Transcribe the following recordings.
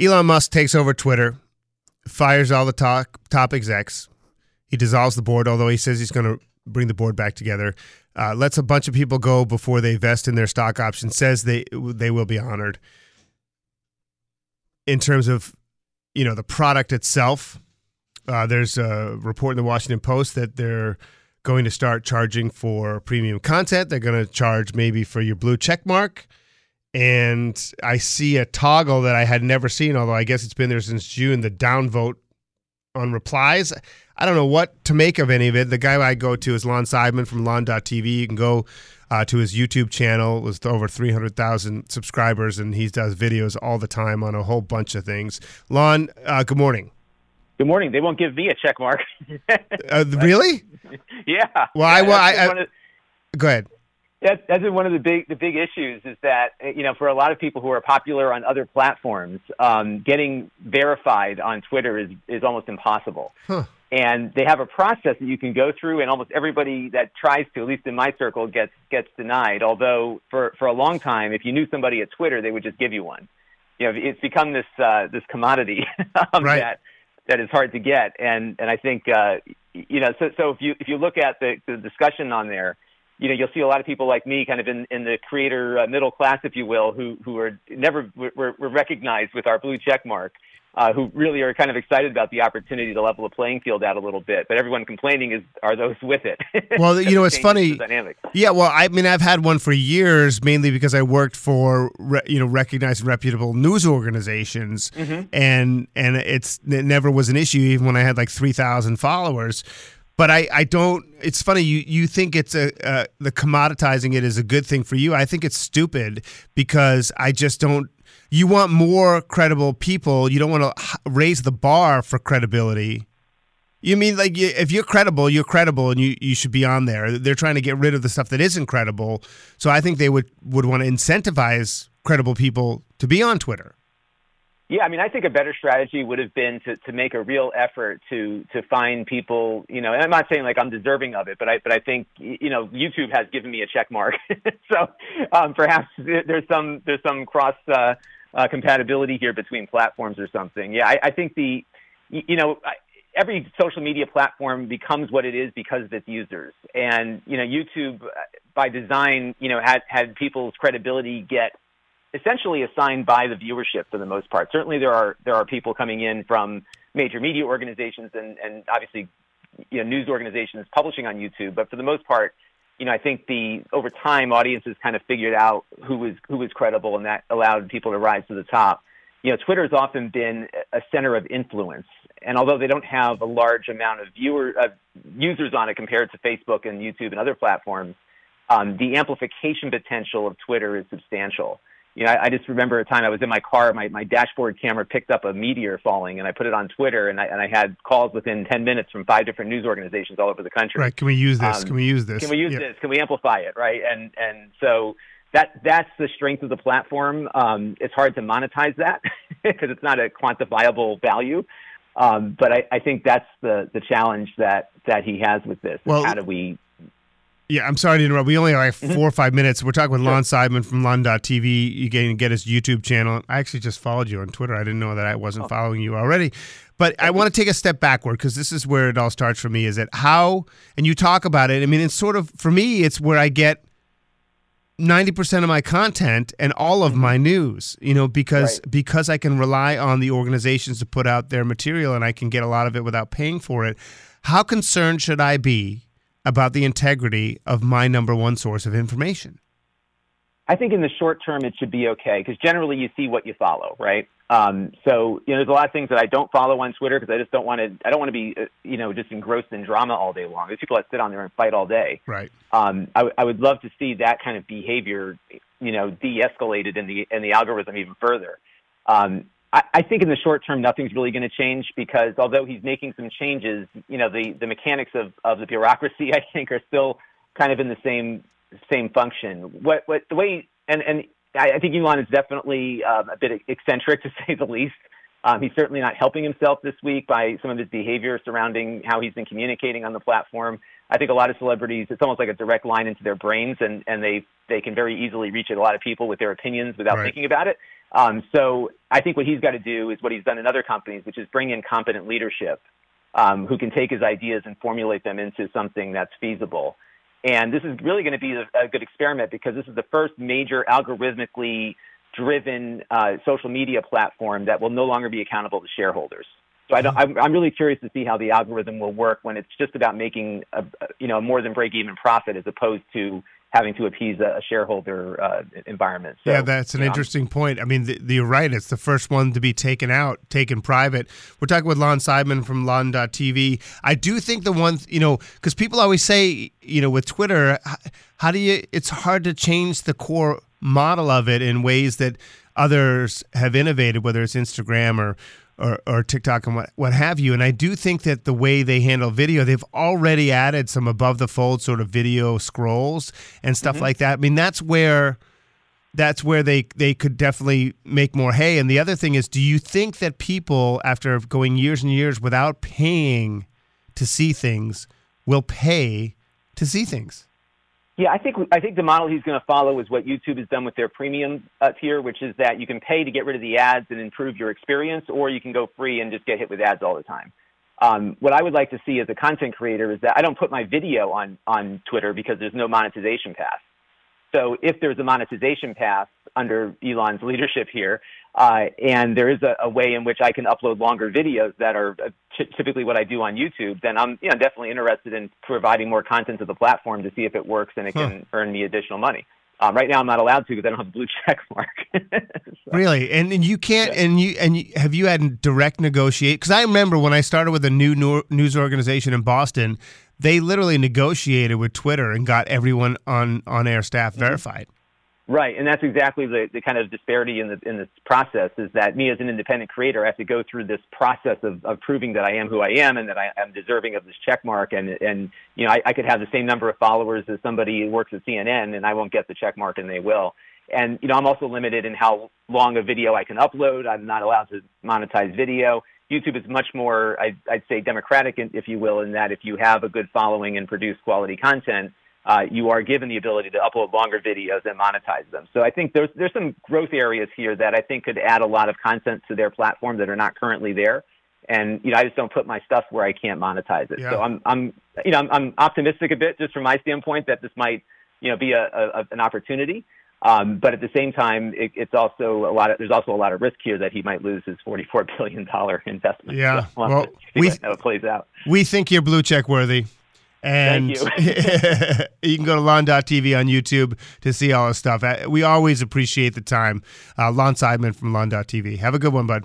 Elon Musk takes over Twitter, fires all the top, top execs. He dissolves the board, although he says he's going to bring the board back together. Uh, lets a bunch of people go before they vest in their stock options. Says they they will be honored. In terms of, you know, the product itself, uh, there's a report in the Washington Post that they're going to start charging for premium content. They're going to charge maybe for your blue check mark and I see a toggle that I had never seen, although I guess it's been there since June, the downvote on replies. I don't know what to make of any of it. The guy I go to is Lon Seidman from Lon.tv. You can go uh, to his YouTube channel with over 300,000 subscribers, and he does videos all the time on a whole bunch of things. Lon, uh, good morning. Good morning. They won't give me a check mark. Uh, really? yeah. Well, I- Yeah, well, that's I- one of- Go ahead. That, that's been one of the big the big issues is that you know for a lot of people who are popular on other platforms, um, getting verified on Twitter is is almost impossible. Huh. And they have a process that you can go through, and almost everybody that tries to, at least in my circle, gets gets denied. Although for for a long time, if you knew somebody at Twitter, they would just give you one. You know, it's become this uh, this commodity um, Right. that that is hard to get. And and I think uh, you know, so so if you if you look at the, the discussion on there, you know, you'll see a lot of people like me, kind of in, in the creator uh, middle class, if you will, who who are never were, were recognized with our blue check mark, uh, who really are kind of excited about the opportunity to level the playing field out a little bit. But everyone complaining is are those with it. Well, you know, it's funny. Yeah, well, I mean, I've had one for years, mainly because I worked for re- you know recognized and reputable news organizations, and and it's it never was an issue, even when I had like three thousand followers. But I, I don't. It's funny. You you think it's a uh, the commoditizing it is a good thing for you. I think it's stupid because I just don't. You want more credible people. You don't want to raise the bar for credibility. You mean like if you're credible, you're credible, and you, you should be on there. They're trying to get rid of the stuff that isn't credible. So I think they would would want to incentivize credible people to be on Twitter. Yeah, I mean, I think a better strategy would have been to, to make a real effort to to find people, you know. And I'm not saying like I'm deserving of it, but I but I think you know YouTube has given me a check mark, so um, perhaps there's some there's some cross uh, uh, compatibility here between platforms or something. Yeah, I, I think the you know I, every social media platform becomes what it is because of its users, and you know YouTube uh, by design, you know, had had people's credibility get essentially assigned by the viewership for the most part. Certainly, there are there are people coming in from major media organizations and and obviously you know news organizations publishing on YouTube. But for the most part, you know, I think the over time audiences kind of figured out who was who was credible, and that allowed people to rise to the top. You know, Twitter has often been a center of influence, and although they don't have a large amount of viewer uh, users on it compared to Facebook and YouTube and other platforms, um, the amplification potential of Twitter is substantial you know, I, I just remember a time I was in my car, my, my dashboard camera picked up a meteor falling, and I put it on Twitter, and I, and I had calls within 10 minutes from five different news organizations all over the country. Right? Can we use this? Um, Can we use this? Can we use Yeah. this? Can we amplify it? Right? And and so that that's the strength of the platform. Um, it's hard to monetize that because it's not a quantifiable value. Um, but I, I think that's the the challenge that that he has with this. Well- how do we Yeah, I'm sorry to interrupt. We only have like Mm-hmm. four or five minutes. We're talking with Lon Seidman from Lon.tv. You can get his YouTube channel. I actually just followed you on Twitter. I didn't know that I wasn't Oh. following you already. But I want to take a step backward because this is where it all starts for me. Is that how, and you talk about it. I mean, it's sort of, for me, it's where I get 90% of my content and all of my news, you know, because Right. because I can rely on the organizations to put out their material and I can get a lot of it without paying for it. How concerned should I be about the integrity of my number one source of information? I think in the short term it should be okay because generally you see what you follow, right? Um, so you know, there's a lot of things that I don't follow on Twitter because I just don't want to. I don't want to be, uh, you know, just engrossed in drama all day long. There's people that sit on there and fight all day. Right. Um, I, w- I would love to see that kind of behavior, you know, de-escalated in the in the algorithm even further. Um, I, think in the short term, nothing's really going to change because although he's making some changes, you know, the, the mechanics of, of the bureaucracy, I think, are still kind of in the same same function. What what the way and and I, I think Elon is definitely um, a bit eccentric to say the least. Um, he's certainly not helping himself this week by some of his behavior surrounding how he's been communicating on the platform. I think a lot of celebrities, it's almost like a direct line into their brains, and, and they, they can very easily reach a lot of people with their opinions without right. thinking about it. Um, so I think what he's got to do is what he's done in other companies, which is bring in competent leadership um, who can take his ideas and formulate them into something that's feasible. And this is really going to be a, a good experiment because this is the first major algorithmically driven uh, social media platform that will no longer be accountable to shareholders. So I don't, I'm, I'm really curious to see how the algorithm will work when it's just about making a, you know more than break even profit as opposed to having to appease a, shareholder uh, environment. So, yeah, that's an interesting know. point. I mean, the, the, you're right. It's the first one to be taken out, taken private. We're talking with Lon Seidman from Lon.tv. I do think the one, you know, because people always say, you know, with Twitter, how do you, it's hard to change the core model of it in ways that others have innovated, whether it's Instagram or or, or TikTok and what, what have you. And I do think that the way they handle video, they've already added some above the fold sort of video scrolls and stuff mm-hmm. like that. I mean, that's where that's where they they could definitely make more hay. And the other thing is, do you think that people, after going years and years without paying to see things, will pay to see things? Yeah, I think I think the model he's going to follow is what YouTube has done with their premium uh, tier, which is that you can pay to get rid of the ads and improve your experience, or you can go free and just get hit with ads all the time. Um, what I would like to see as a content creator is that I don't put my video on on Twitter because there's no monetization path. So if there's a monetization path under Elon's leadership here, uh, and there is a, a, way in which I can upload longer videos that are uh, typically what I do on YouTube, then I'm you know, definitely interested in providing more content to the platform to see if it works and it huh. can earn me additional money. Um, right now, I'm not allowed to because I don't have a blue check mark. so, really, and, and you can't. Yeah. And you and you, have you had direct negotiate? Because I remember when I started with a new news organization in Boston, they literally negotiated with Twitter and got everyone on on air staff mm-hmm. verified. Right, and that's exactly the, the kind of disparity in the in this process is that me as an independent creator I have to go through this process of, of proving that I am who I am and that I am deserving of this check mark and and you know I, I could have the same number of followers as somebody who works at CNN and I won't get the check mark and they will. And you know I'm also limited in how long a video I can upload. I'm not allowed to monetize video. YouTube is much more I'd, I'd say democratic, if you will, in that if you have a good following and produce quality content uh, you are given the ability to upload longer videos and monetize them. So I think there's there's some growth areas here that I think could add a lot of content to their platform that are not currently there. And you know, I just don't put my stuff where I can't monetize it. Yeah. So I'm I'm you know I'm, I'm, optimistic a bit just from my standpoint that this might you know be a, a an opportunity. Um, but at the same time, it, it's also a lot of there's also a lot of risk here that he might lose his 44 billion dollar investment. Yeah, so well, we, how it plays out. We think you're blue check worthy. And you. you. can go to Lon.tv on YouTube to see all his stuff. Uh, we always appreciate the time. Uh, Lon Seidman from Lon.tv. Have a good one, bud.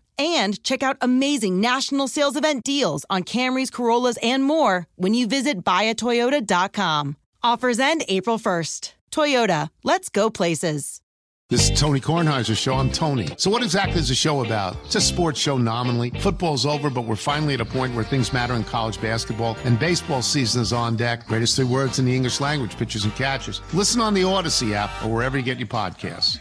and check out amazing national sales event deals on Camrys, Corollas, and more when you visit buyatoyota.com. Offers end April 1st. Toyota, let's go places. This is Tony Kornheiser's show. I'm Tony. So, what exactly is the show about? It's a sports show nominally. Football's over, but we're finally at a point where things matter in college basketball, and baseball season is on deck. Greatest three words in the English language pitchers and catchers. Listen on the Odyssey app or wherever you get your podcasts.